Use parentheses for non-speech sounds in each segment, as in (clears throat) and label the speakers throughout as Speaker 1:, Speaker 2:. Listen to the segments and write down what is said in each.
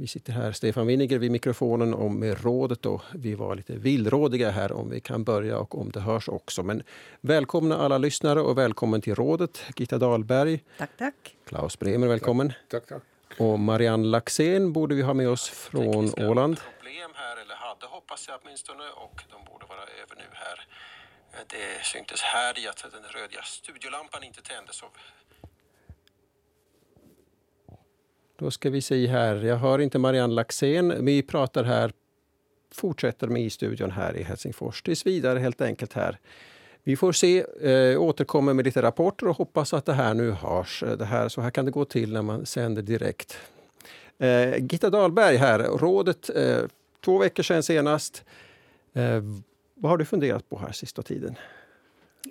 Speaker 1: Vi sitter här, Stefan Winiger vid mikrofonen och med rådet. Och vi var lite villrådiga här om vi kan börja och om det hörs också. Men välkomna alla lyssnare och välkommen till rådet. Gitta Dahlberg.
Speaker 2: Tack, tack.
Speaker 1: Klaus Bremer, välkommen.
Speaker 3: Tack, tack.
Speaker 1: Och Marianne Laxén borde vi ha med oss från Åland.
Speaker 4: problem här, eller hade hoppas jag åtminstone, och de borde vara över nu här. Det syntes här i att den röda studiolampan inte tändes. av
Speaker 1: Då ska vi se här. Jag hör inte Marianne Laxén. Vi pratar här, fortsätter med i studion här i Helsingfors. Tills vidare helt enkelt här. Vi får se, eh, återkommer med lite rapporter och hoppas att det här nu hörs. Eh, det här, så här kan det gå till när man sänder direkt. Eh, Gitta Dahlberg här, rådet eh, två veckor sedan senast. Eh, vad har du funderat på här sista tiden?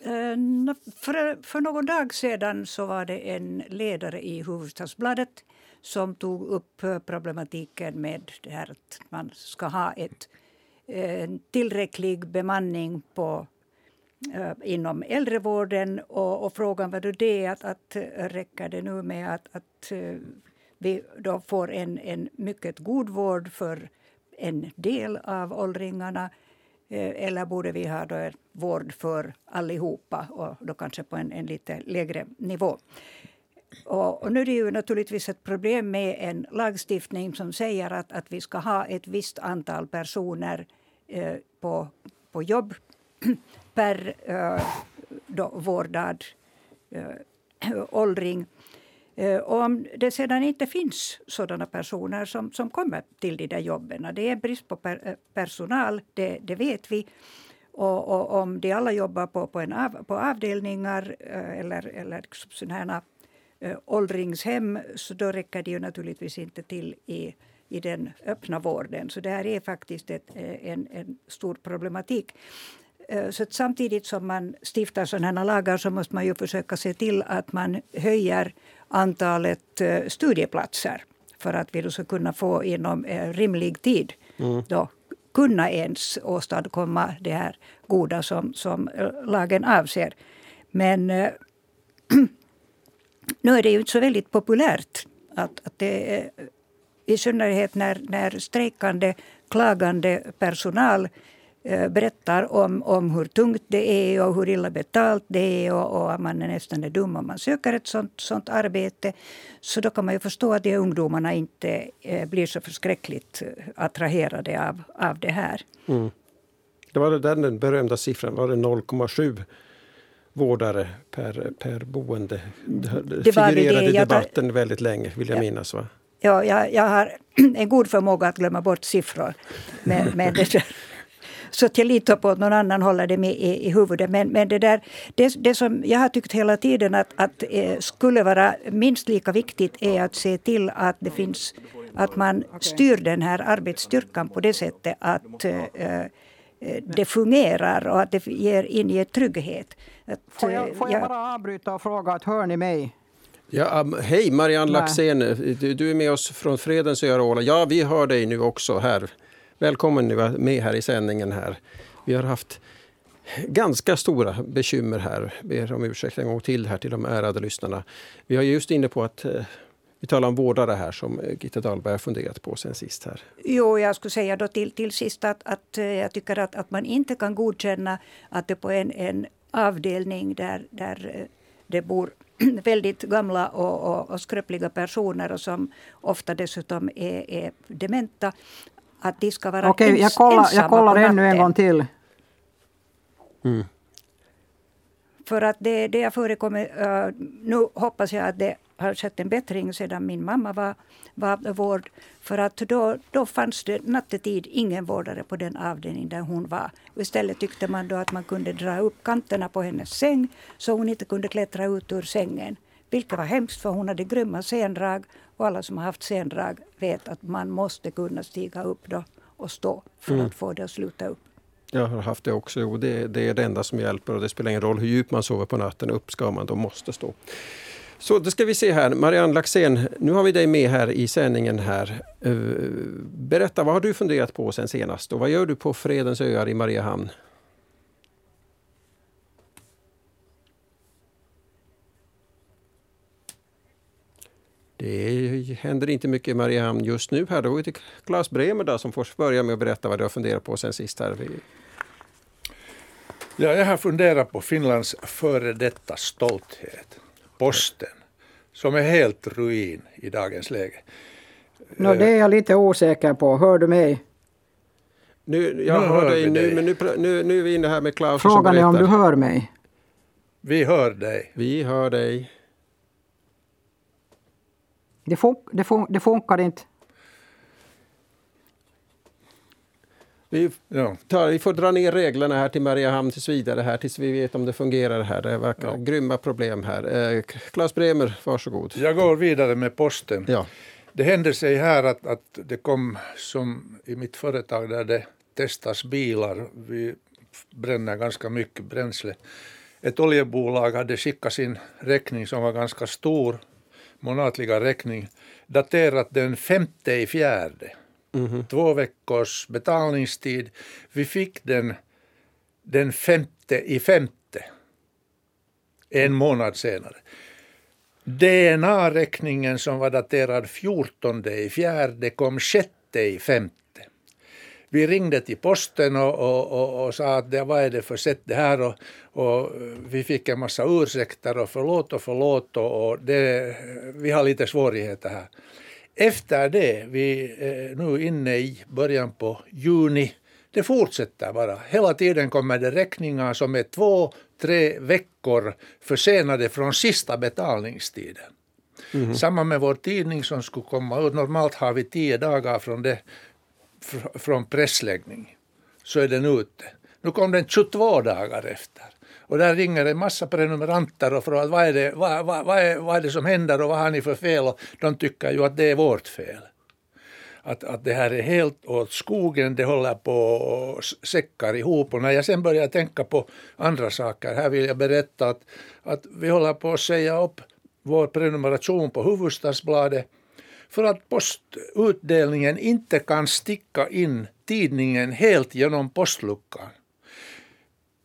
Speaker 2: Eh, för, för någon dag sedan så var det en ledare i Hufvudstadsbladet som tog upp eh, problematiken med det här att man ska ha ett, eh, en tillräcklig bemanning på, inom äldrevården. Och, och frågan var då det att, att räcker det nu med att, att vi då får en, en mycket god vård för en del av åldringarna Eh, eller borde vi ha då vård för allihopa och då kanske på en, en lite lägre nivå? Och, och, nu är det ju naturligtvis ett problem med en lagstiftning som säger att, att vi ska ha ett visst antal personer eh, på, på jobb (clears throat) per eh, då, vårdad eh, (clears throat) åldring. Eh, och om det sedan inte finns sådana personer som, som kommer till de där jobben, det är brist på per, eh, personal, det, det vet vi. Och, och, om de alla jobbar på, på, en av, på avdelningar eh, eller, eller sådana här åldringshem så då räcker det ju naturligtvis inte till i, i den öppna vården. Så det här är faktiskt ett, en, en stor problematik. Så att samtidigt som man stiftar sådana här lagar så måste man ju försöka se till att man höjer antalet studieplatser för att vi ska kunna få inom rimlig tid mm. då, kunna ens åstadkomma det här goda som, som lagen avser. Men (clears throat) nu är det ju inte så väldigt populärt. Att, att det I synnerhet när, när strejkande, klagande personal eh, berättar om, om hur tungt det är och hur illa betalt det är och, och att man är nästan är dum om man söker ett sånt, sånt arbete. Så då kan man ju förstå att de ungdomarna inte eh, blir så förskräckligt eh, attraherade av, av det här.
Speaker 1: Mm. Det var den, den berömda siffran, var det 0,7 vårdare per, per boende. Det, det figurerade i debatten tar, väldigt länge, vill jag ja. minnas. Va?
Speaker 2: Ja, jag, jag har (clears throat) en god förmåga att glömma bort siffror. Men, men det, (laughs) så att jag litar på att någon annan håller det med i, i huvudet. Men, men det, där, det, det som jag har tyckt hela tiden att, att eh, skulle vara minst lika viktigt är att se till att det finns att man styr den här arbetsstyrkan på det sättet att eh, Eh, det fungerar och att det ger, inger trygghet.
Speaker 5: Att, får jag, får jag bara avbryta och fråga, att hör ni mig?
Speaker 1: Ja, um, hej Marianne Laxén, du, du, är med oss från Fredens öar Ja, vi hör dig nu också här. Välkommen nu med här i sändningen här. Vi har haft ganska stora bekymmer här. Ber om ursäkt en gång till här till de ärade lyssnarna. Vi har just inne på att eh, vi talar om vårdare här som eh, Gitta Dahlberg har funderat på sen sist. här.
Speaker 2: Jo, jag skulle säga då till, till sist att, att eh, jag tycker att, att man inte kan godkänna att det på en, en avdelning där, där det bor (clears throat) väldigt gamla och, och, och skröpliga personer och som ofta dessutom är, är dementa. Att de ska vara
Speaker 5: Okej, ens, jag kollar, ensamma jag kollar ännu en gång till.
Speaker 2: Mm. För att det, det har förekommit, uh, nu hoppas jag att det har skett en bättring sedan min mamma var, var vård. För att då, då fanns det nattetid ingen vårdare på den avdelning där hon var. Och istället tyckte man då att man kunde dra upp kanterna på hennes säng så hon inte kunde klättra ut ur sängen. Vilket var hemskt för hon hade grymma sendrag. Och alla som har haft sendrag vet att man måste kunna stiga upp då och stå för mm. att få det att sluta upp.
Speaker 1: Jag har haft det också. Jo, det, det, är det enda som hjälper och det spelar ingen roll hur djupt man sover på natten. Upp ska man, då måste stå. Så då ska vi se här, Marianne Laxén, nu har vi dig med här i sändningen här. Eh, berätta, vad har du funderat på sen senast och vad gör du på Fredens öar i Mariehamn? Det händer inte mycket i Mariehamn just nu. Här. Då går vi till Claes Bremer då, som får börja med att berätta vad du har funderat på sen sist. Här.
Speaker 3: Ja, jag har funderat på Finlands före detta stolthet, posten, som är helt ruin i dagens läge.
Speaker 5: No, det är jag lite osäker på. Hör du mig?
Speaker 1: Nu, jag
Speaker 3: Nu
Speaker 1: hör
Speaker 3: hör
Speaker 1: dig nu,
Speaker 3: dig.
Speaker 1: men nu, nu, nu är vi inne här med Klaus som
Speaker 5: Frågan är om du hör mig.
Speaker 3: Vi hör dig.
Speaker 1: Vi hör dig.
Speaker 5: Det, fun- det, fun- det funkar inte.
Speaker 1: Vi,
Speaker 3: Ja.
Speaker 1: tar, vi får dra ner reglerna här till Mariehamn tills vidare här tills vi vet om det fungerar här. Det verkar
Speaker 3: Ja.
Speaker 1: grymma problem här. Eh, Claes Bremer, varsågod.
Speaker 3: Jag går vidare med posten.
Speaker 1: Ja.
Speaker 3: Det hände sig här att, att det kom som i mitt företag där det testas bilar. Vi bränner ganska mycket bränsle. Ett oljebolag hade skickat sin räkning som var ganska stor, månatliga räkning, daterat den femte i fjärde. Två veckors betalningstid. Vi fick den den femte i femte. En månad senare. DNA-räkningen som var daterad 14 i fjärde kom 6 i femte. Vi ringde till posten och, och, och, och sa att det, vad är det för sätt det här och, och vi fick en massa ursäkter och förlåt och förlåt och, och det, vi har lite svårigheter här. Efter det, vi är nu inne i början på juni, det fortsätter bara. Hela tiden kommer det räkningar som är två, tre veckor försenade från sista betalningstiden. Samma med vår tidning som skulle komma ut. Normalt har vi tio dagar från, det, fr- från pressläggning. Så är den ute. Nu kom den 22 dagar efter. Och där ringer en massa prenumeranter och frågar vad är, det, vad, vad, vad, är, vad är det som händer och vad har ni för fel? Och de tycker ju att det är vårt fel. Att, att det här är helt åt skogen, det håller på och säckar ihop. Och när jag sen börjar tänka på andra saker, här vill jag berätta att, att vi håller på att säga upp vår prenumeration på Hufvudstadsbladet för att postutdelningen inte kan sticka in tidningen helt genom postluckan.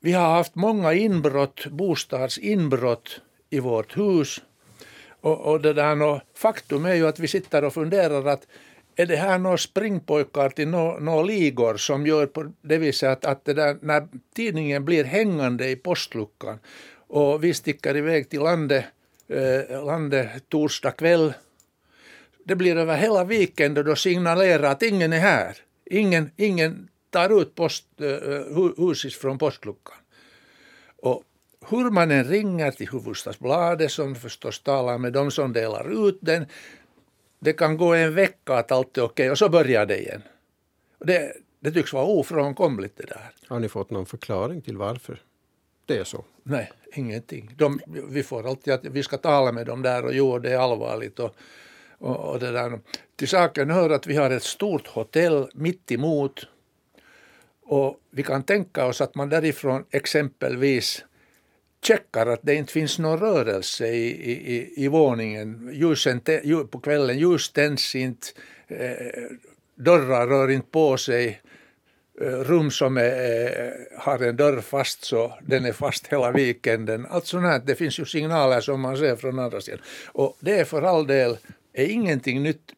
Speaker 3: Vi har haft många inbrott, bostadsinbrott i vårt hus. Och, och det där, och faktum är ju att vi sitter och funderar att är det här några springpojkar till några nå ligor som gör på det viset att, att det där, när tidningen blir hängande i postluckan och vi sticker iväg till landet, eh, landet torsdag kväll det blir över hela weekend och signalerar att ingen är här. Ingen, ingen tar ut post, eh, hu- huset från postluckan. Och hur man än ringer till Hufvudstadsbladet som förstås talar med de som delar ut den, det kan gå en vecka att allt är okej och så börjar det igen. Det, det tycks vara ofrånkomligt det där.
Speaker 1: Har ni fått någon förklaring till varför det är så?
Speaker 3: Nej, ingenting. De, vi får alltid att vi ska tala med dem där och jo, det är allvarligt. Och, och, och det där. Till saken hör att vi har ett stort hotell mitt emot. Och vi kan tänka oss att man därifrån exempelvis checkar att det inte finns någon rörelse i, i, i, i våningen. Ljusen, te- på kvällen, ljus tänds inte, eh, dörrar rör inte på sig. Eh, rum som är, eh, har en dörr fast så den är fast hela weekenden. Allt sånt här, det finns ju signaler som man ser från andra sidan. Och det är för all del är ingenting nytt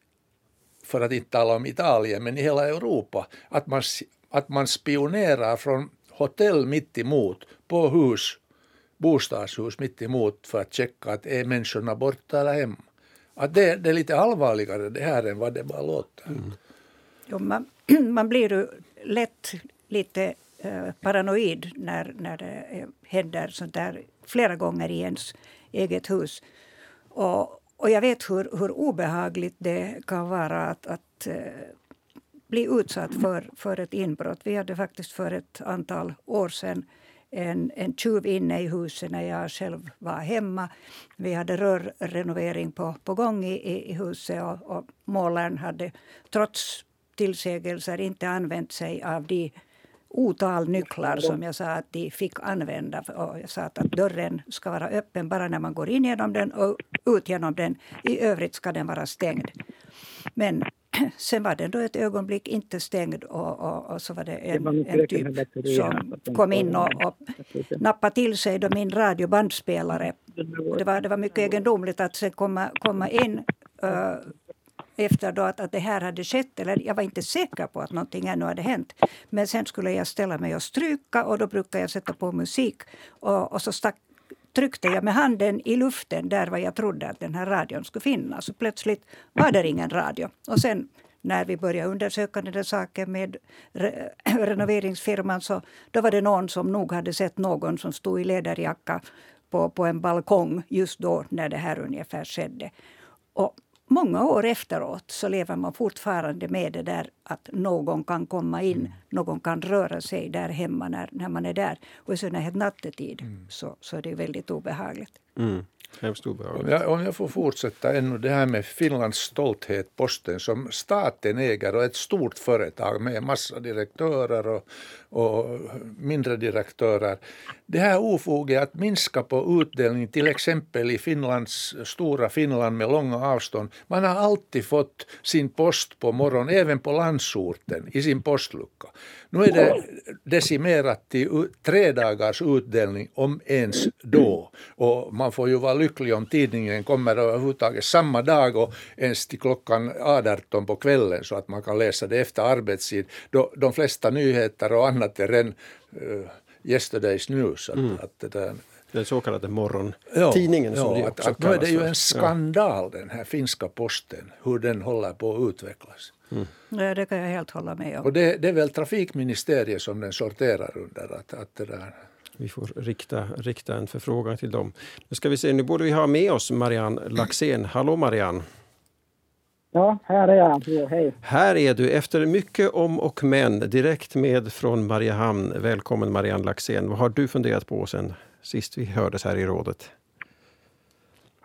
Speaker 3: för att inte tala om Italien, men i hela Europa, att man, att man spionerar från hotell mitt emot på hus, bostadshus mitt emot för att checka att är människorna borta eller hemma. Att det, det är lite allvarligare det här än vad det bara låter.
Speaker 2: Jo, man, (clears throat) man blir ju lätt lite eh, paranoid när, när det eh, händer sånt där flera gånger i ens eget hus. Och, och jag vet hur, hur obehagligt det kan vara att, att eh, bli utsatt för, för ett inbrott. Vi hade faktiskt för ett antal år sedan en, en tjuv inne i huset när jag själv var hemma. Vi hade rörrenovering på, på gång i, i, i huset och, och målaren hade trots tillsägelser inte använt sig av de otal nycklar som jag sa att de fick använda. Och jag sa att, dörren ska vara öppen bara när man går in genom den och ut genom den. I övrigt ska den vara stängd. Men (clears throat) sen var den då ett ögonblick inte stängd och, och, och så var det en, en typ som kom in och, och nappade till sig då min radiobandspelare. Det, var, det var mycket egendomligt att sen komma, komma in uh, efter då att, att det här hade skett. Eller jag var inte säker på att någonting ännu hade hänt. Men sen skulle jag ställa mig och stryka och då brukar jag sätta på musik. Och, och så stack, tryckte jag med handen i luften där var jag trodde att den här radion skulle finnas. Och plötsligt var det ingen radio. Och sen när vi började undersöka den där saken med re (clears throat) renoveringsfirman så då var det någon som nog hade sett någon som stod i läderjacka på, på en balkong just då när det här ungefär skedde. Och många år efteråt så lever man fortfarande med det där att någon kan komma in, mm. någon kan röra sig där hemma när, när man är där. Och i synnerhet nattetid mm. så, så är det väldigt obehagligt.
Speaker 1: Mm.
Speaker 3: Obehagligt. Om jag, om jag får fortsätta ännu det här med Finlands stolthet, Posten, som staten äger och ett stort företag med massa direktörer och, och mindre direktörer. Det här ofoget att minska på utdelning, till exempel i Finlands, stora Finland med långa avstånd. Man har alltid fått sin post på morgonen, även på landsorten, i sin postlucka. Nu är det decimerat till tre dagars utdelning, om ens då. Och man får ju vara lycklig om tidningen kommer överhuvudtaget samma dag och ens till klockan 18 på kvällen så att man kan läsa det efter arbetstid. Då de flesta nyheter och annat är redan uh, yesterday's news. Att, mm. att det där,
Speaker 1: den så kallade morgontidningen ja, som ja, det också
Speaker 3: att, att Nu är det ju en skandal den här finska posten, hur den håller på att utvecklas.
Speaker 2: Mm. Ja, det kan jag helt hålla med om.
Speaker 3: Och det, det är väl trafikministeriet som den sorterar under. Att, att det där.
Speaker 1: Vi får rikta, rikta en förfrågan till dem. Nu ska vi se, nu borde vi ha med oss Marianne Laxén. Hallå Marianne!
Speaker 6: Ja, här är jag. Jo, hej.
Speaker 1: Här är du efter mycket om och men, direkt med från Mariehamn. Välkommen Marianne Laxén. Vad har du funderat på sen sist vi hördes här i rådet?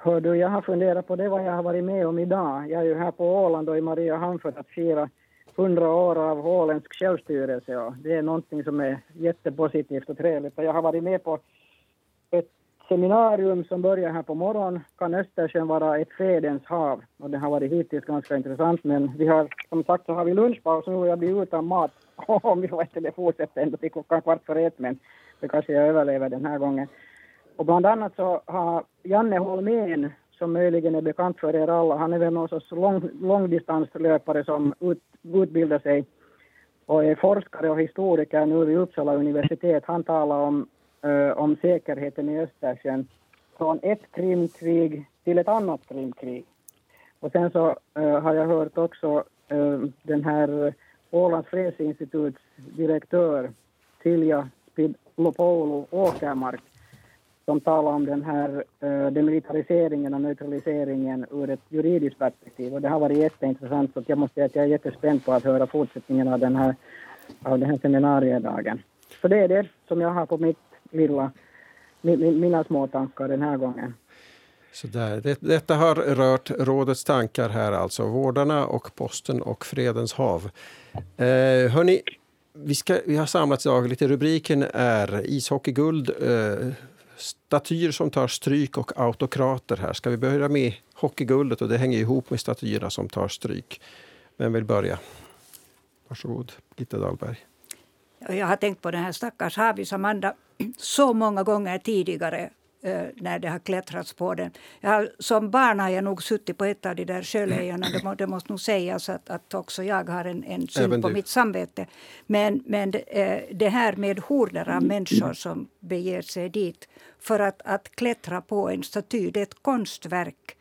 Speaker 6: Hör du, jag har funderat på det vad jag har varit med om idag. Jag är ju här på Åland och i Mariehamn för att fira 100 år av åländsk självstyrelse och det är någonting som är jättepositivt och trevligt. Och jag har varit med på ett seminarium som börjar här på morgonen. Kan Östersjön vara ett fredens hav? Och det har varit hittills ganska intressant men vi har som sagt så har vi lunchpaus och jag blir utan mat (laughs) om vi får fortsätta ända till klockan kvart för ett men det kanske jag överlever den här gången. Och bland annat så har Janne Holmén, som möjligen är bekant för er alla, han är väl någon sorts lång, långdistanslöpare som ut, utbildar sig och är forskare och historiker nu vid Uppsala universitet. Han talar om, uh, om säkerheten i Östersjön från ett krimkrig till ett annat krimkrig. Och sen så uh, har jag hört också uh, den här Ålands fredsinstituts direktör Silja Spidlopoulou Åkermark som talar om den här uh, demilitariseringen och neutraliseringen ur ett juridiskt perspektiv. Och det har varit jätteintressant så jag måste säga att jag är jättespänd på att höra fortsättningen av den här, av den här seminariedagen. Så det är det som jag har på mitt lilla, mina små tankar den här gången.
Speaker 1: Så där. Det, detta har rört rådets tankar här alltså. Vårdarna och posten och Fredens hav. Eh, hörni, vi, ska, vi har samlats idag. Lite rubriken är ishockeyguld, eh, statyer som tar stryk och autokrater här. Ska vi börja med hockeyguldet och det hänger ihop med statyerna som tar stryk. Vem vill börja? Varsågod, Gitta Dahlberg.
Speaker 2: Jag har tänkt på den här stackars Havis Amanda så många gånger tidigare när det har klättrats på den. Jag, som barn har jag nog suttit på ett av de där sjölejonen. Det, det måste nog sägas att, att också jag har en, en synd på mitt samvete. Men, men det, eh, det här med horder av människor som beger sig dit för att, att klättra på en staty, det är ett konstverk.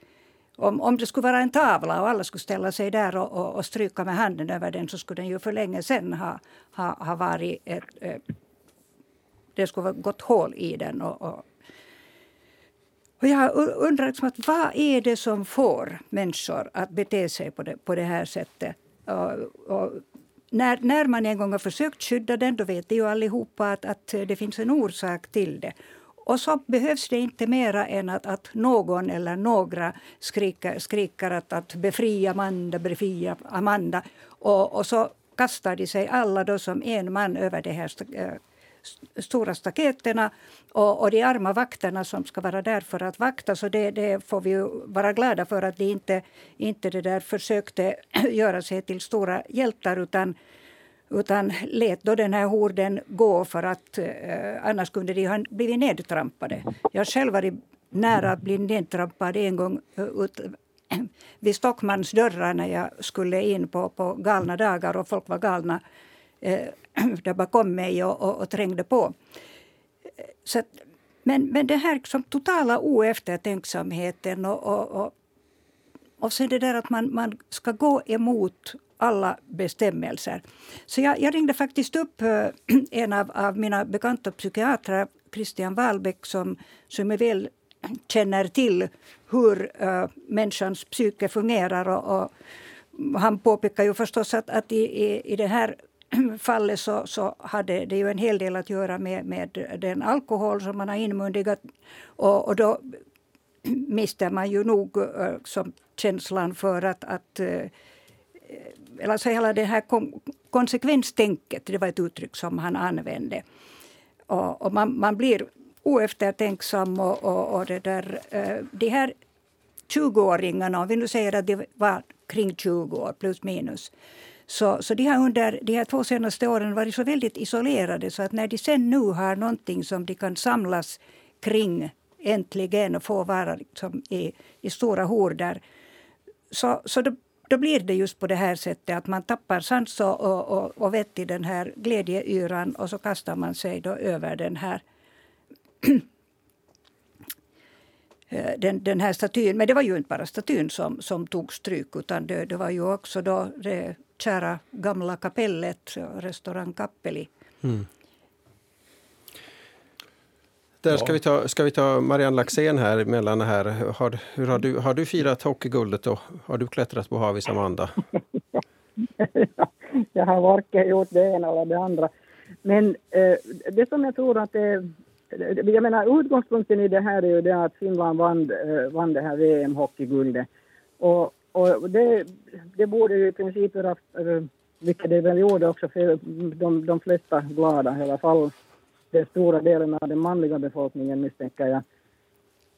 Speaker 2: Om, om det skulle vara en tavla och alla skulle ställa sig där och, och, och stryka med handen över den så skulle den ju för länge sedan ha, ha, ha varit ett, eh, det skulle ha gått hål i den. Och, och, och jag undrar liksom att vad är det som får människor att bete sig på det, på det här sättet? Och, och när, när man en gång har försökt skydda den, då vet ju allihopa att, att det finns en orsak till det. Och så behövs det inte mera än att, att någon eller några skriker, skriker att, att befria Amanda, befria Amanda. Och, och så kastar de sig alla då som en man över det här eh, stora staketerna och, och de arma vakterna som ska vara där för att vakta. Så det, det får vi vara glada för att de inte, inte det där försökte (clears throat) göra sig till stora hjältar utan utan lät då den här horden gå för att eh, annars kunde de ha blivit nedtrampade. Jag har själv varit nära att bli nedtrampad en gång eh, ut, (clears throat) vid Stockmans dörrar när jag skulle in på, på galna dagar och folk var galna eh, (clears throat) där bakom mig och, och, och trängde på. Så att, men, men det här liksom totala oeftertänksamheten och, och, och, och sen det där att man, man ska gå emot alla bestämmelser. Så jag, jag ringde faktiskt upp eh, (clears throat) en av, av mina bekanta psykiatrer, Christian Wahlbeck, som, som är väl (clears throat) känner till hur äh, människans psyke fungerar. Och, och, han påpekar ju förstås att, att i, i, i det här (clears throat) fallet så, så hade det ju en hel del att göra med, med den alkohol som man har inmundigat. Och, och då (clears throat) mister man ju nog eh, som känslan för att, att alltså hela det här kon konsekvenstänket, det var ett uttryck som han använde. Och, och man, man blir oeftertänksam och, och, och det där, eh, de här 20-åringarna, om vi nu säger att det var kring 20 år plus minus, så, så de har under de här två senaste åren varit så väldigt isolerade så att när de sen nu har någonting som de kan samlas kring äntligen och få vara liksom i, i stora horder så, så då, då blir det just på det här sättet att man tappar sans och, och, och, och vett i den här glädjeyran och så kastar man sig då över den här (clears throat) eh, den, den här statyn. Men det var ju inte bara statyn som, som tog stryk utan det, det var ju också då det kära gamla kapellet, restaurang Kappeli. Mm.
Speaker 1: Där ska, ja. vi ta, ska vi ta Marianne Laxén här emellan här. Har, hur har, du, har du firat hockeyguldet och har du klättrat på Havis Amanda? (laughs)
Speaker 6: jag har varken gjort det ena eller det andra. Men eh, det som jag tror att det jag menar utgångspunkten i det här är ju det att Finland vann, eh, vann det här VM-hockeyguldet. Och, och det, det borde ju i princip göra, vilket det väl gjorde också, för de, de flesta glada, i alla fall den stora delen av den manliga befolkningen misstänker jag.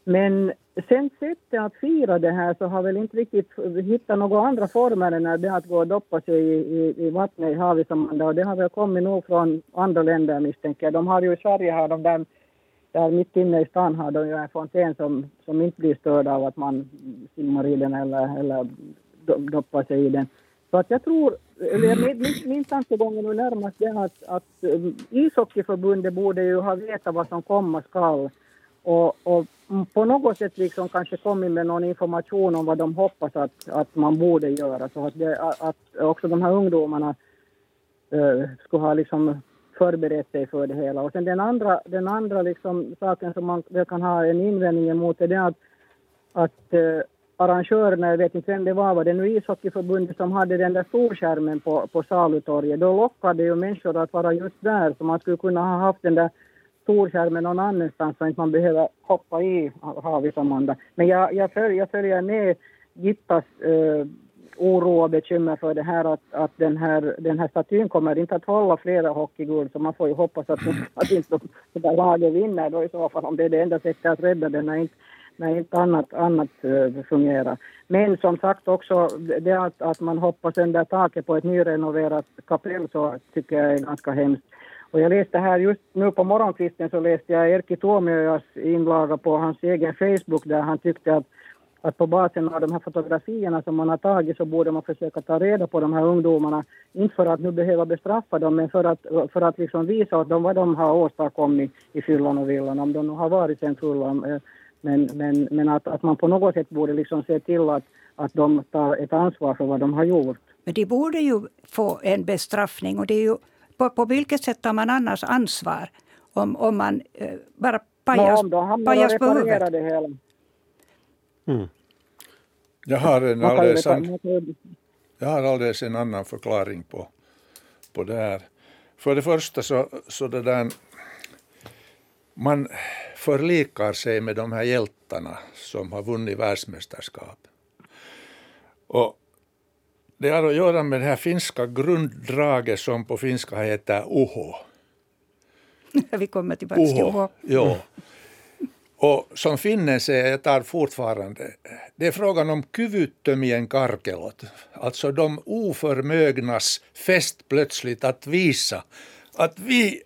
Speaker 6: Men sen sättet att fira det här så har väl inte riktigt hittat några andra former än det att gå och doppa sig i, i, i vattnet i havet och det har väl kommit nog från andra länder misstänker jag. De har ju i Sverige har de där där mitt inne i stan har de ju en fontän som, som inte blir störd av att man simmar i den eller, eller doppar sig i den. Så att jag tror, eller min, min tankegång är nu närmast det att, att um, ishockeyförbundet borde ju ha vetat vad som komma skall och, och på något sätt liksom kanske kommit med någon information om vad de hoppas att, att man borde göra så att, det, att också de här ungdomarna äh, skulle ha liksom förberett sig för det hela. Och sen den andra, den andra liksom saken som man kan ha en invändning emot är det att, att eh, arrangörerna, jag vet inte vem det var, var det nu ishockeyförbundet som hade den där storskärmen på, på salutorget, då lockade ju människor att vara just där, så man skulle kunna ha haft den där storskärmen någon annanstans så att man behöver hoppa i havet, Amanda. Men jag, jag, följer, jag följer med Gittas eh, oro och bekymmer för det här att, att den, här, den här statyn kommer inte att hålla flera hockeyguld så man får ju hoppas att, (laughs) att inte det där laget vinner då i så fall om det är det enda sättet att rädda den när inte, när inte annat, annat eh, fungerar. Men som sagt också det att, att man hoppas sönder taket på ett nyrenoverat kapell så tycker jag är ganska hemskt. Och jag läste här just nu på morgonkvisten så läste jag Erkki Tuomiojas inlaga på hans egen Facebook där han tyckte att att på basen av de här fotografierna som man har tagit så borde man försöka ta reda på de här ungdomarna, inte för att nu behöva bestraffa dem, men för att, för att liksom visa åt dem vad de har åstadkommit i fyllan och villan, om de nu har varit sen fulla. Eh, men, men, men att, att man på något sätt borde liksom se till att, att de tar ett ansvar för vad de har gjort.
Speaker 2: Men de borde ju få en bestraffning och det är ju på, på vilket sätt tar man annars ansvar om, om man eh, bara pajas, no, pajas på huvudet? Det hela.
Speaker 3: Mm. Jag har en alldeles, an... jag har alldeles en annan förklaring på, på det här. För det första så, så det där, man förlikar sig med de här hjältarna som har vunnit världsmästerskap. Och det har att göra med det här finska grunddraget som på finska heter uho. (laughs)
Speaker 2: Vi kommer tillbaka till uho.
Speaker 3: Ja. Och som finnen säger, jag tar fortfarande, det är frågan om kyvyttömien karkelot. Alltså de oförmögnas fest plötsligt att visa att vi,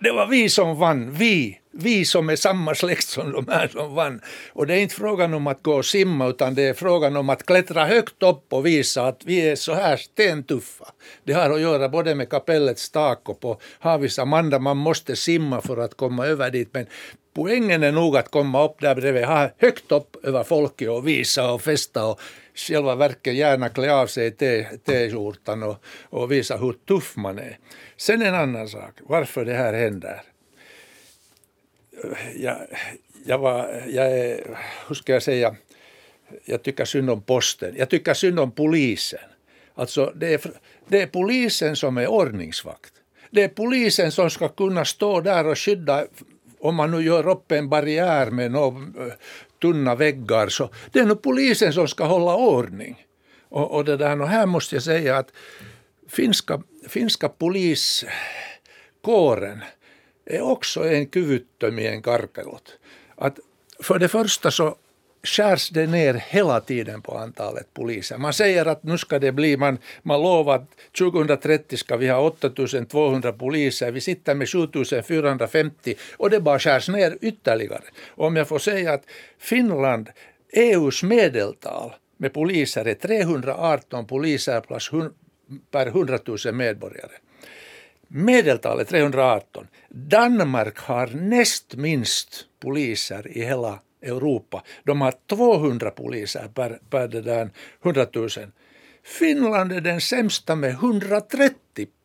Speaker 3: Det var vi som vann, vi, vi som är samma släkt som de här som vann. Och det är inte frågan om att gå och simma utan det är frågan om att klättra högt upp och visa att vi är så här stentuffa. Det har att göra både med kapellets tak och på Havis Amanda. Man måste simma för att komma över dit men poängen är nog att komma upp där bredvid, ha högt upp över folket och visa och festa och själva verket gärna klä av sig t-skjortan och, och visa hur tuff man är. Sen en annan sak, varför det här händer. Jag, jag, var, jag är, hur ska jag säga, jag e, tycker synd om posten, jag tycker synd om polisen. Alltså det är, det är polisen som är ordningsvakt. Det är polisen som ska kunna stå där och skydda om man nu gör upp en barriär med några eh, tunna väggar så det är nog polisen som ska hålla ordning. Och, och det där, och här måste jag säga att finska, finska poliskåren eh, är också en kyvyttömien i en karkelot. Att för det första så skärs det ner hela tiden på antalet poliser. Man säger att nu ska det bli, man, man lovar att 2030 ska vi ha 8200 poliser, vi sitter med 7450 och det bara skärs ner ytterligare. Och om jag får säga att Finland, EUs medeltal med poliser är 318 poliser per 100 000 medborgare. Medeltalet 318. Danmark har näst minst poliser i hela Europa. De har 200 poliser per, per det där 100 000. Finland är den sämsta med 130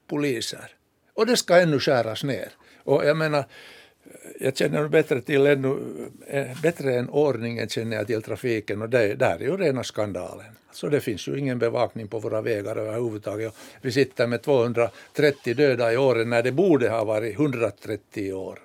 Speaker 3: poliser. Och det ska ännu skäras ner. Och jag menar, jag känner bättre till ännu, eh, bättre än ordningen känner jag till trafiken och det där är ju rena skandalen. Så det finns ju ingen bevakning på våra vägar överhuvudtaget. Vi sitter med 230 döda i åren när det borde ha varit 130 år.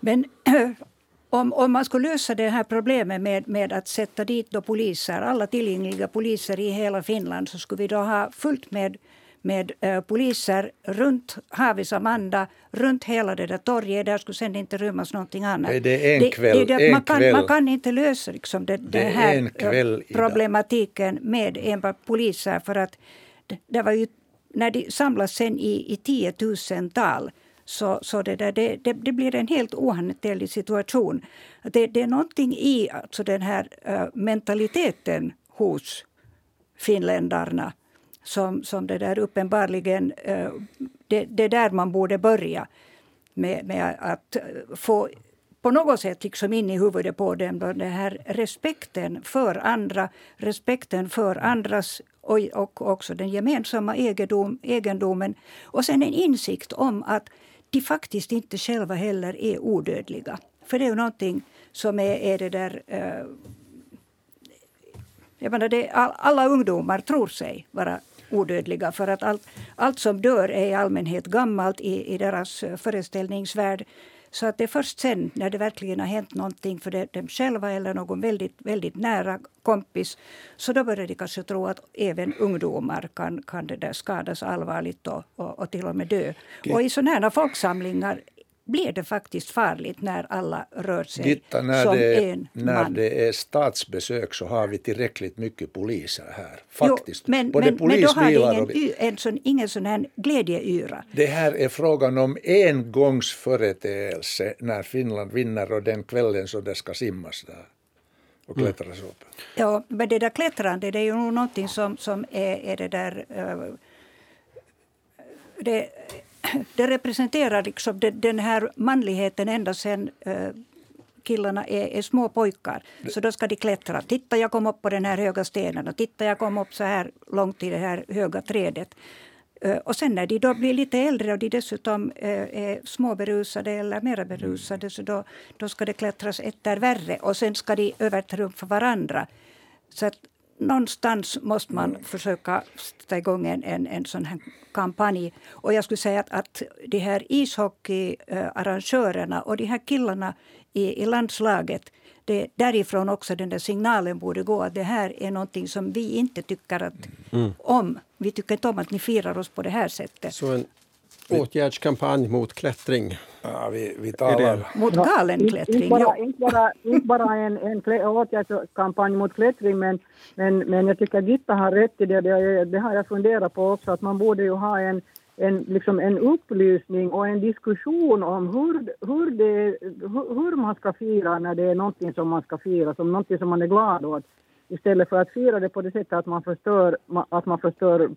Speaker 2: Men (clears throat) om, om man skulle lösa det här problemet med, med att sätta dit då poliser, alla tillgängliga poliser i hela Finland, så skulle vi då ha fullt med, med uh, poliser runt Havis Amanda, runt hela det där torget. Där skulle sen inte rymmas någonting annat.
Speaker 3: Nej, det är en kväll. Det, det,
Speaker 2: en man, kan,
Speaker 3: kväll.
Speaker 2: man kan inte lösa liksom det, det här problematiken med enbart poliser. För att det, det var ju när de samlas sen i, i tiotusental så, så det, där, det, det, det, blir en helt ohanterlig situation. Det, det är någonting i alltså den här uh, mentaliteten hos finländarna som, som det där uppenbarligen... Eh, det, det är där man borde börja med, med att få på något sätt liksom in i huvudet på dem den här respekten för andra, respekten för andras och, och också den gemensamma egendom, egendomen. Och sen en insikt om att de faktiskt inte själva heller är odödliga. För det är ju någonting som är, är det där... Eh, jag menar det, alla ungdomar tror sig vara odödliga för att allt, allt som dör är i allmänhet gammalt i, i deras eh, föreställningsvärld. Så att det är först sen när det verkligen har hänt någonting för dem själva eller någon väldigt, väldigt nära kompis så då börjar de kanske tro att även ungdomar kan, kan det där skadas allvarligt och, och, och till och med dö. Okay. Och i sådana folksamlingar blir det faktiskt farligt när alla rör sig
Speaker 3: Gitta, när
Speaker 2: som
Speaker 3: det,
Speaker 2: en
Speaker 3: när
Speaker 2: man.
Speaker 3: det är statsbesök så har vi tillräckligt mycket poliser här. Faktiskt.
Speaker 2: Jo, men,
Speaker 3: Både
Speaker 2: men, men då har
Speaker 3: polisbilar
Speaker 2: det
Speaker 3: och
Speaker 2: ingen, en sån, ingen sån här glädjeyra.
Speaker 3: Det här är frågan om engångsföreteelse när Finland vinner och den kvällen så det ska simmas där och mm. klättras mm. upp.
Speaker 2: Ja, men det där klättrande det är ju någonting som, som är, är det där... Uh, det, det representerar liksom den här manligheten ända sen eh, killarna är, är, små pojkar. Så då ska de klättra. Titta, jag kom upp på den här höga stenen och titta, jag kom upp så här långt i det här höga trädet. Eh, och sen när de då blir lite äldre och de dessutom eh, är småberusade eller mera berusade så då, då ska det klättras ett där värre och sen ska de övertrumfa varandra. Så att någonstans måste man försöka sätta igång en, en, en sån här kampanj. Och jag skulle säga att, att de här ishockeyarrangörerna och de här killarna i, i landslaget det, därifrån också den där signalen borde gå att det här är någonting som vi inte tycker att, mm. om. Vi tycker inte om att ni firar oss på det här sättet.
Speaker 1: Så en åtgärdskampanj mot klättring?
Speaker 3: Ja, vi, vi talar...
Speaker 2: Mot galenklättring?
Speaker 6: Inte bara, inte bara, inte bara en, en åtgärdskampanj mot klättring men, men, men jag tycker Gitta har rätt i det. Det, det har jag funderat på också att man borde ju ha en en, liksom en upplysning och en diskussion om hur, hur, det, hur man ska fira när det är någonting som man ska fira, som någonting som man är glad åt. Istället för att fira det på det sättet att man förstör, att man förstör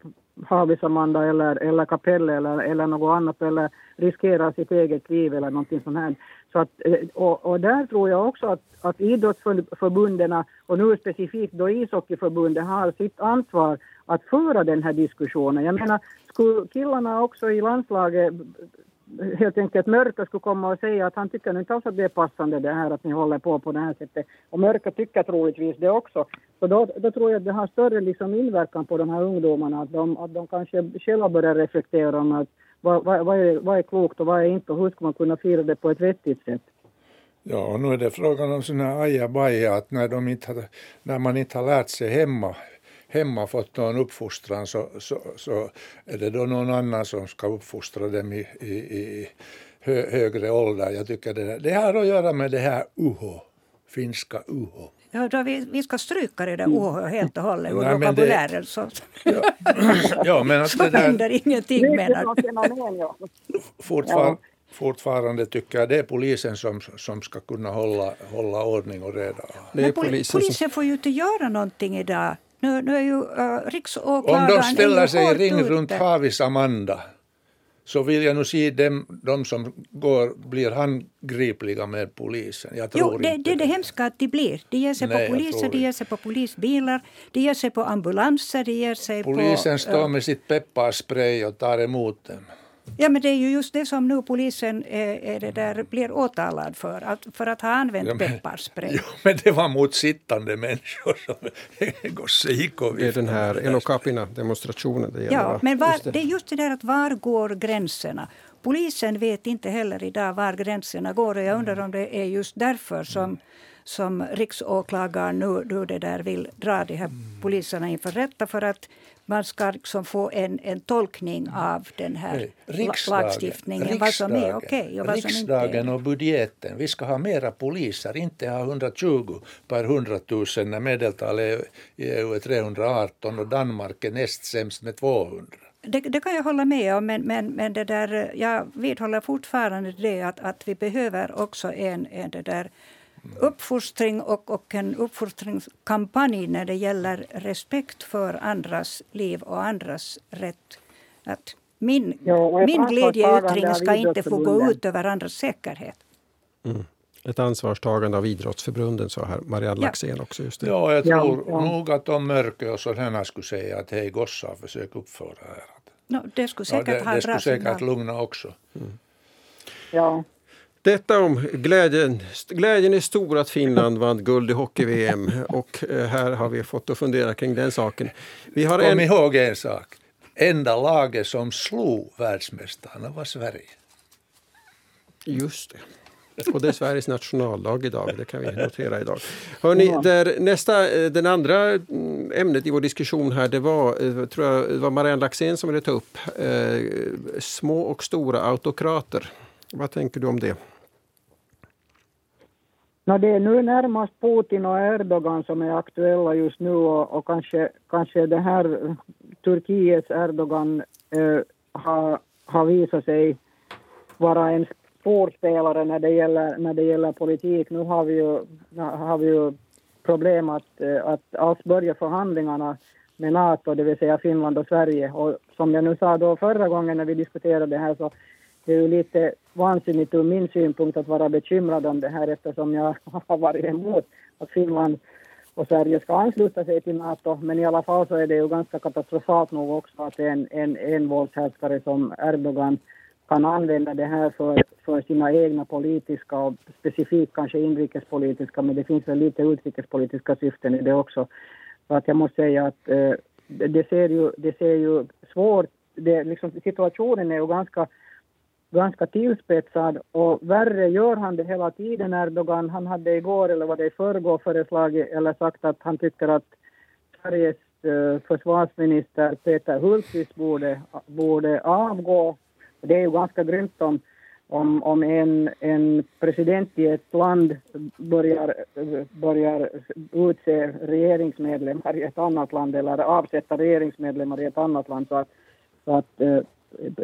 Speaker 6: Havisamanda eller, eller kapellet eller, eller något annat eller riskerar sitt eget liv eller någonting sånt här. Så att, eh, och, och där tror jag också att, att idrottsförbunden och nu specifikt då ishockeyförbundet har sitt ansvar att föra den här diskussionen. Jag menar, skulle killarna också i landslaget helt enkelt Mörka skulle komma och säga att han tycker inte alls att det är passande det här att ni håller på på det här sättet. Och Mörka tycker troligtvis det också. Så då, då tror jag att det har större liksom inverkan på de här ungdomarna att de, att de kanske själva börjar reflektera om att vad, vad, vad, är, vad är klokt och vad är inte och hur ska man kunna fira det på ett vettigt sätt.
Speaker 3: Ja, och nu är det frågan om sådana här ajabaja att när, de inte när man inte har lärt sig hemma hemma fått någon uppfostran så, så, så är det då någon annan som ska uppfostra dem i, i, i hö, högre ålder. Jag tycker det, det har att göra med det här UH, finska UH.
Speaker 2: Ja, då vi, vi ska stryka det där UH helt och hållet ur vokabulären. Så,
Speaker 3: ja, (laughs) ja, men att
Speaker 2: så
Speaker 3: det där,
Speaker 2: händer ingenting menar
Speaker 3: fortfar, Fortfarande tycker jag det är polisen som, som ska kunna hålla, hålla ordning och reda.
Speaker 2: Men polisen, polisen får ju inte göra någonting idag nu, nu är ju uh, riksåklagaren...
Speaker 3: Om de ställer sig i ring runt Havis Amanda så vill jag nog se dem, de som går, blir handgripliga med polisen. Jag tror
Speaker 2: jo, det,
Speaker 3: inte
Speaker 2: det är det hemska att de blir. De ger sig Nej, på poliser, de ger sig på polisbilar, de ger sig på ambulanser, de ger sig
Speaker 3: polisen på... Polisen står
Speaker 2: uh,
Speaker 3: med sitt pepparspray och tar emot dem.
Speaker 2: Ja, men det är ju just det som nu polisen är, är det där, blir åtalad för, att, för att ha använt ja, men, pepparspray. (laughs)
Speaker 3: Ja, men det var mot sittande människor som (laughs) Gosse gick och
Speaker 1: Det är den här Elokapina-demonstrationen det
Speaker 2: gäller. Ja, men var, just det. det är just det där att var går gränserna? Polisen vet inte heller idag var gränserna går och jag undrar om det är just därför som som riksåklagaren nu, nu det där vill dra de här poliserna inför rätta för att man ska liksom få en, en tolkning av den här riksdagen, lagstiftningen. Riksdagen, vad som är okej okay och
Speaker 3: riksdagen och budgeten. Vi ska ha mera poliser, inte ha 120 per 100 000 när medeltalet i EU är 318 och Danmark är näst sämst med 200.
Speaker 2: Det, det, kan jag hålla med om, men, men, men det där, jag vidhåller fortfarande det att, att vi behöver också en, en det där uppfostring och, och en uppfostringskampanj när det gäller respekt för andras liv och andras rätt. Att min, ja, min glädjeyttring ska inte få gå ut över andras säkerhet.
Speaker 1: Mm. Ett ansvarstagande av idrottsförbunden, sa här Marianne Laxén ja. också. Just det.
Speaker 3: Ja, jag tror ja, nog att om Mörkö och sådana skulle säga att hej gossar, försök uppföra er.
Speaker 2: No, det skulle säkert
Speaker 3: ja, det,
Speaker 2: ha
Speaker 3: det skulle säkert lugna också.
Speaker 6: Mm. Ja.
Speaker 1: Detta om glädjen. Glädjen är stor att Finland vann guld i hockey-VM och eh, här har vi fått att fundera kring den saken.
Speaker 3: Vi har Kom en... ihåg en sak. Enda laget som slog världsmästarna var Sverige.
Speaker 1: Just det. Och det är Sveriges nationaldag idag, det kan vi notera idag. Hörrni, där nästa, eh, den andra mm, ämnet i vår diskussion här, det var, eh, tror jag, det var Marianne Laxén som ville ta upp. Eh, små och stora autokrater. Vad tänker du om det?
Speaker 6: No, det är nu närmast Putin och Erdogan som är aktuella just nu och, och kanske, kanske det här Turkiets Erdogan eh, har, har visat sig vara en storspelare när det gäller, när det gäller politik. Nu har vi ju, har vi ju problem att, eh, att alls börja förhandlingarna med Nato, det vill säga Finland och Sverige. Och som jag nu sa då förra gången när vi diskuterade det här så det är ju lite vansinnigt ur min synpunkt att vara bekymrad om det här eftersom jag (laughs) har varit emot att Finland och Sverige ska ansluta sig till Nato. Men i alla fall så är det ju ganska katastrofalt nog också att en, en envåldshärskare som Erdogan kan använda det här för, för sina egna politiska och specifikt kanske inrikespolitiska, men det finns väl lite utrikespolitiska syften i det också. Så att jag måste säga att eh, det, ser ju, det ser ju svårt, det, liksom, situationen är ju ganska ganska tillspetsad och värre gör han det hela tiden Erdogan. Han hade igår eller var det i förrgår föreslagit eller sagt att han tycker att Sveriges eh, försvarsminister Peter Hultqvist borde, borde avgå. Det är ju ganska grymt om, om, om en, en president i ett land börjar, börjar utse regeringsmedlemmar i ett annat land eller avsätta regeringsmedlemmar i ett annat land. Så att, så att eh,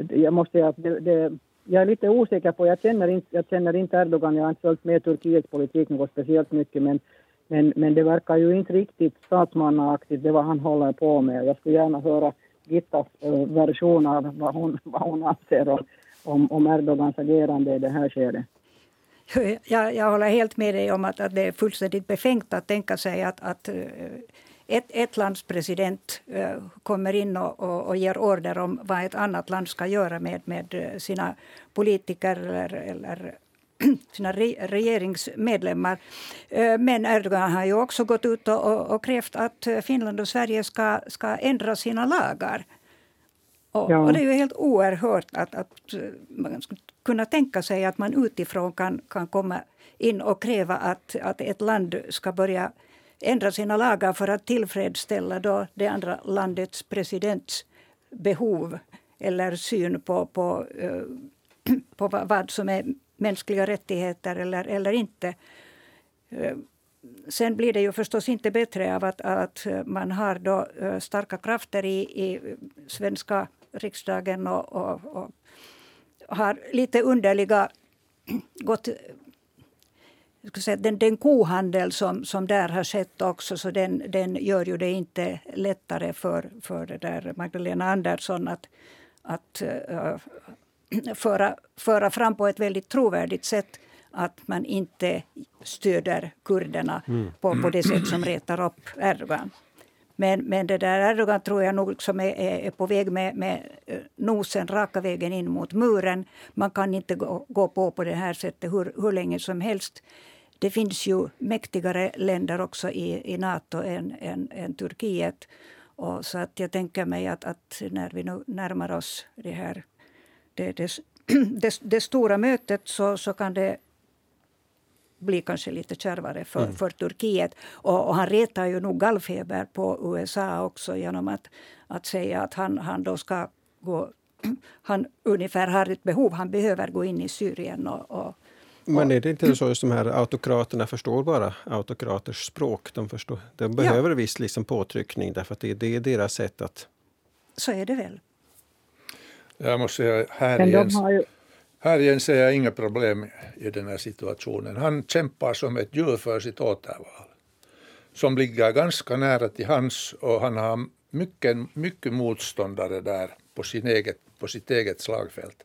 Speaker 6: jag måste säga att det, det, jag är lite osäker på, jag känner inte, jag känner inte Erdogan, jag har inte följt med Turkiets politik något speciellt mycket, men, men, men det verkar ju inte riktigt statsmannaaktigt det vad han håller på med. Jag skulle gärna höra Gittas äh, version av vad hon, (laughs) vad hon anser om, om, om Erdogans agerande i det här skedet.
Speaker 2: Jag, jag håller helt med dig om att, att det är fullständigt befängt att tänka sig att, att eh, ett, ett lands president uh, kommer in och, och, och, ger order om vad ett annat land ska göra med, med eh, sina politiker eller, eller (clears throat) sina re, regeringsmedlemmar. Uh, men Erdogan har ju också gått ut och, och, krävt att Finland och Sverige ska, ska ändra sina lagar. Och, ja. och, det är ju helt oerhört att, att man skulle kunna tänka sig att man utifrån kan, kan komma in och kräva att, att ett land ska börja ändra sina lagar för att tillfredsställa då det andra landets presidents behov eller syn på, på, eh, (clears throat) på vad som är mänskliga rättigheter eller, eller inte. Eh, sen blir det ju förstås inte bättre av att, att man har då eh, starka krafter i, i svenska riksdagen och, och, och har lite underliga (clears throat) gått säga, den, den kohandel som, som där har skett också, så den, den gör ju det inte lättare för, för det där Magdalena Andersson att, att uh, föra, föra fram på ett väldigt trovärdigt sätt att man inte stöder kurderna mm. på, på det sätt som retar upp Erdogan. Men, men det där Erdogan tror jag nog som är, är på väg med, med eh, nosen raka vägen in mot muren. Man kan inte gå, gå på på det här sättet hur, hur länge som helst. Det finns ju mäktigare länder också i, i Nato än, än, än Turkiet. Och så att jag tänker mig att, att när vi nu närmar oss det här det, det, (clears throat) det, det stora mötet så, så kan det bli kanske lite kärvare för, mm. för Turkiet. Och, och, han retar ju nog gallfeber på USA också genom att, att säga att han, han då ska gå... (clears throat) Han ungefär har ett behov, han behöver gå in i Syrien och, och
Speaker 1: men är det inte så att de här autokraterna förstår bara autokraters språk? De, förstår, de behöver ja. viss liksom påtryckning därför att det, det är deras sätt att...
Speaker 2: Så är det väl.
Speaker 3: Jag måste säga, här igen, ju här igen ser jag inga problem i den här situationen. Han kämpar som ett djur för sitt återval. Som ligger ganska nära till hans och han har mycket, mycket motståndare där på, sin eget, på sitt eget slagfält.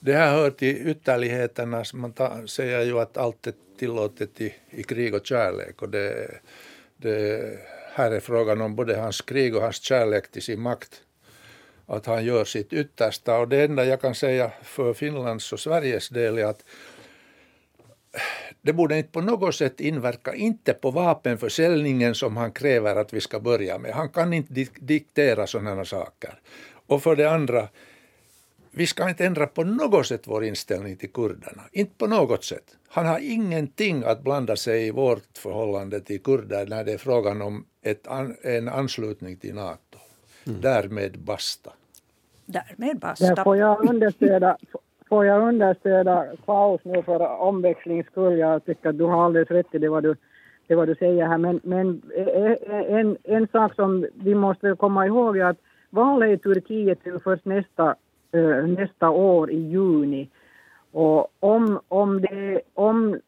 Speaker 3: Det här hör till ytterligheterna. Man ta, säger ju att allt är tillåtet i, i krig och kärlek. Och det, det, här är frågan om både hans krig och hans kärlek till sin makt. Att han gör sitt yttersta. Och det enda jag kan säga för Finlands och Sveriges del är att det borde inte på något sätt inverka, inte på vapenförsäljningen som han kräver att vi ska börja med. Han kan inte diktera sådana saker. Och för det andra, vi ska inte ändra på något sätt vår inställning till kurderna. Inte på något sätt. Han har ingenting att blanda sig i vårt förhållande till kurder när det är frågan om ett, en anslutning till Nato. Mm. Därmed basta.
Speaker 2: Därmed basta.
Speaker 6: Där får jag understöda, får jag understöda Klaus nu för omväxlings skull. Jag tycker att du har alldeles rätt i det vad du, det vad du säger här. Men, men en, en sak som vi måste komma ihåg är att valet i Turkiet är först nästa Eh, nästa år i juni. Och om, om, det, om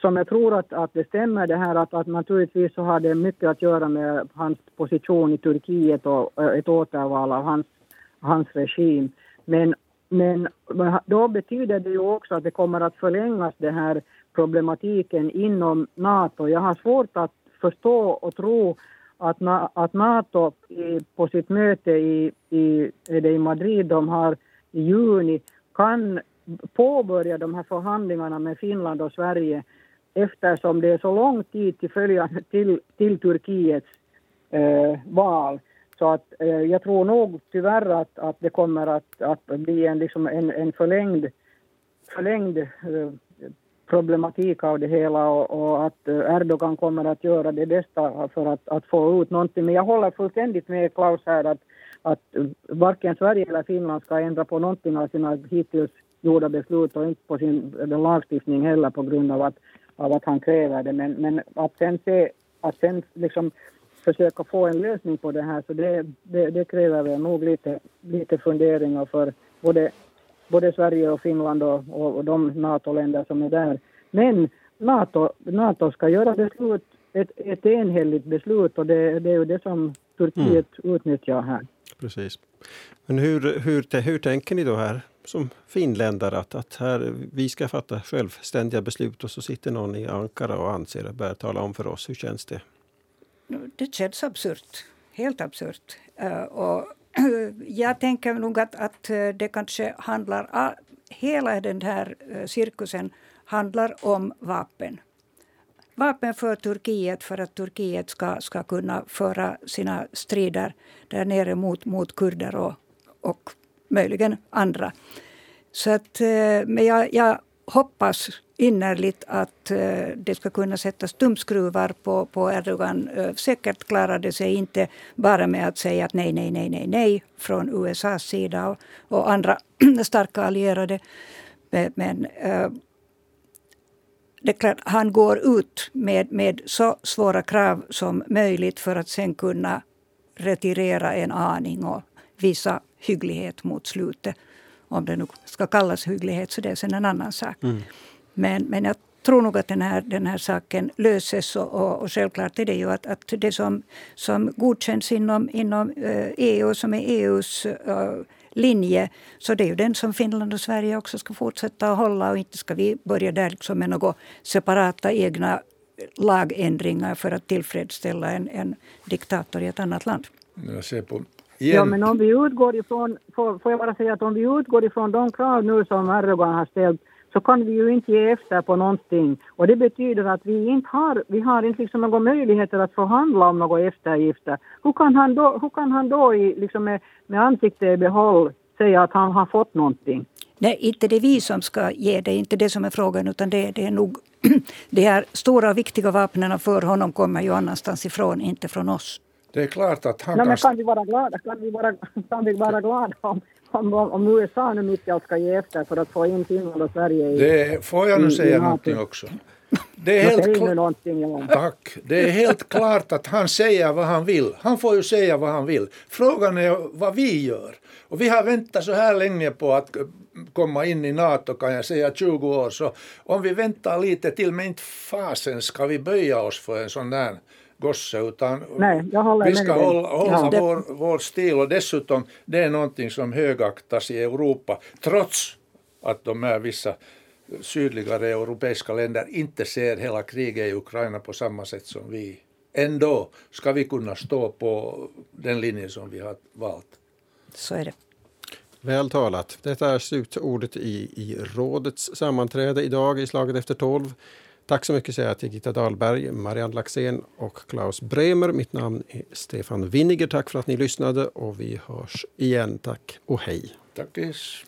Speaker 6: som jag tror att, att det stämmer det här att, att naturligtvis så har det mycket att göra med hans position i Turkiet och eh, ett återval av hans, hans regim. Men, men då betyder det ju också att det kommer att förlängas den här problematiken inom Nato. Jag har svårt att förstå och tro att, att Nato i, på sitt möte i, i, är i Madrid, de har i juni, kan påbörja de här förhandlingarna med Finland och Sverige eftersom det är så lång tid till, följande, till, till Turkiets eh, val. Så att, eh, jag tror nog tyvärr att, att det kommer att, att bli en, liksom en, en förlängd, förlängd eh, problematik av det hela och, och, att eh, Erdogan kommer att göra det bästa för att, att få ut någonting. Men jag håller fullständigt med Klaus här att, att eh, varken Sverige eller Finland ska ändra på någonting av sina hittills gjorda beslut och inte på sin lagstiftning heller på grund av att, av att han kräver det. Men, men att sen se, att sen liksom försöka få en lösning på det här så det, det, det kräver väl nog lite, lite funderingar för både, både Sverige och Finland och, och, och de NATO-länder som är där. Men NATO, NATO ska göra beslut, ett, ett enhälligt beslut och det, det är ju det som Turkiet mm. utnyttjar här.
Speaker 1: Precis. Men hur, hur, hur tänker ni då här som finländare att, att här, vi ska fatta självständiga beslut och så sitter någon i Ankara och anser att börja tala om för oss. Hur känns det?
Speaker 2: Det känns absurt. Helt absurt. Eh, och (clears throat) jag tänker nog att, att eh, det kanske handlar... Hela den här eh, cirkusen handlar om vapen. Vapen för Turkiet för att Turkiet ska, ska kunna föra sina strider där nere mot, mot kurder och, och möjligen andra. Så att, eh, men jag, jag hoppas innerligt att eh, det ska kunna sättas tumskruvar på, på Erdogan. Eh, säkert klarar det sig inte bara med att säga att nej, nej, nej, nej, nej från USAs sida och, och andra (clears throat) starka allierade. Men, men det är klart, han går ut med, med så svåra krav som möjligt för att sen kunna retirera en aning och visa hygglighet mot slutet. Om det nu ska kallas hygglighet så det är sen en annan sak. Mm. Men, men jag tror nog att den här, den här saken löses. Och, och, och självklart är det ju att, att det som, som godkänns inom, inom EU, som är EUs uh, linje, så det är ju den som Finland och Sverige också ska fortsätta att hålla. Och inte ska vi börja där liksom med några separata egna lagändringar för att tillfredsställa en, en diktator i ett annat land.
Speaker 3: Jag ser på
Speaker 6: Igen. Ja, men om vi utgår ifrån, får, får jag bara säga att om vi utgår ifrån de krav nu som Erdogan har ställt så kan vi ju inte ge efter på någonting. Och det betyder att vi inte har, vi har inte liksom några möjligheter att förhandla om några eftergifter. Hur kan han då, hur kan han då i, liksom med, med ansiktet i behåll säga att han har fått någonting?
Speaker 2: Nej, inte det är vi som ska ge det, inte det som är frågan, utan det, det är nog (clears throat) de här stora och viktiga vapnen för honom kommer ju annanstans ifrån, inte från oss.
Speaker 3: Det är klart att han
Speaker 6: Nej, kan... Men kan vi vara glada, kan vi vara, kan vi vara glada om, om, om USA nu mitt i allt ska ge efter för att få in Finland och Sverige i...
Speaker 3: Det, får jag nu säga någonting också?
Speaker 6: Det är, helt kl-
Speaker 3: Tack. det är helt klart att han säger vad han vill. Han får ju säga vad han vill. Frågan är vad vi gör. Och vi har väntat så här länge på att komma in i NATO kan jag säga 20 år. Så om vi väntar lite till, men inte fasen ska vi böja oss för en sån där gosse utan
Speaker 6: Nej,
Speaker 3: vi ska hålla, hålla ja. vår, vår stil och dessutom det är någonting som högaktas i Europa trots att de är vissa sydligare europeiska länder inte ser hela kriget i Ukraina på samma sätt som vi. Ändå ska vi kunna stå på den linje som vi har valt.
Speaker 2: Så är det.
Speaker 1: Väl talat. Detta är slutordet i, i rådets sammanträde idag i slaget efter tolv. Tack så mycket säger jag till Gitta Dahlberg, Marianne Laxén och Klaus Bremer. Mitt namn är Stefan Winniger. Tack för att ni lyssnade och vi hörs igen. Tack och hej.
Speaker 3: Tackis.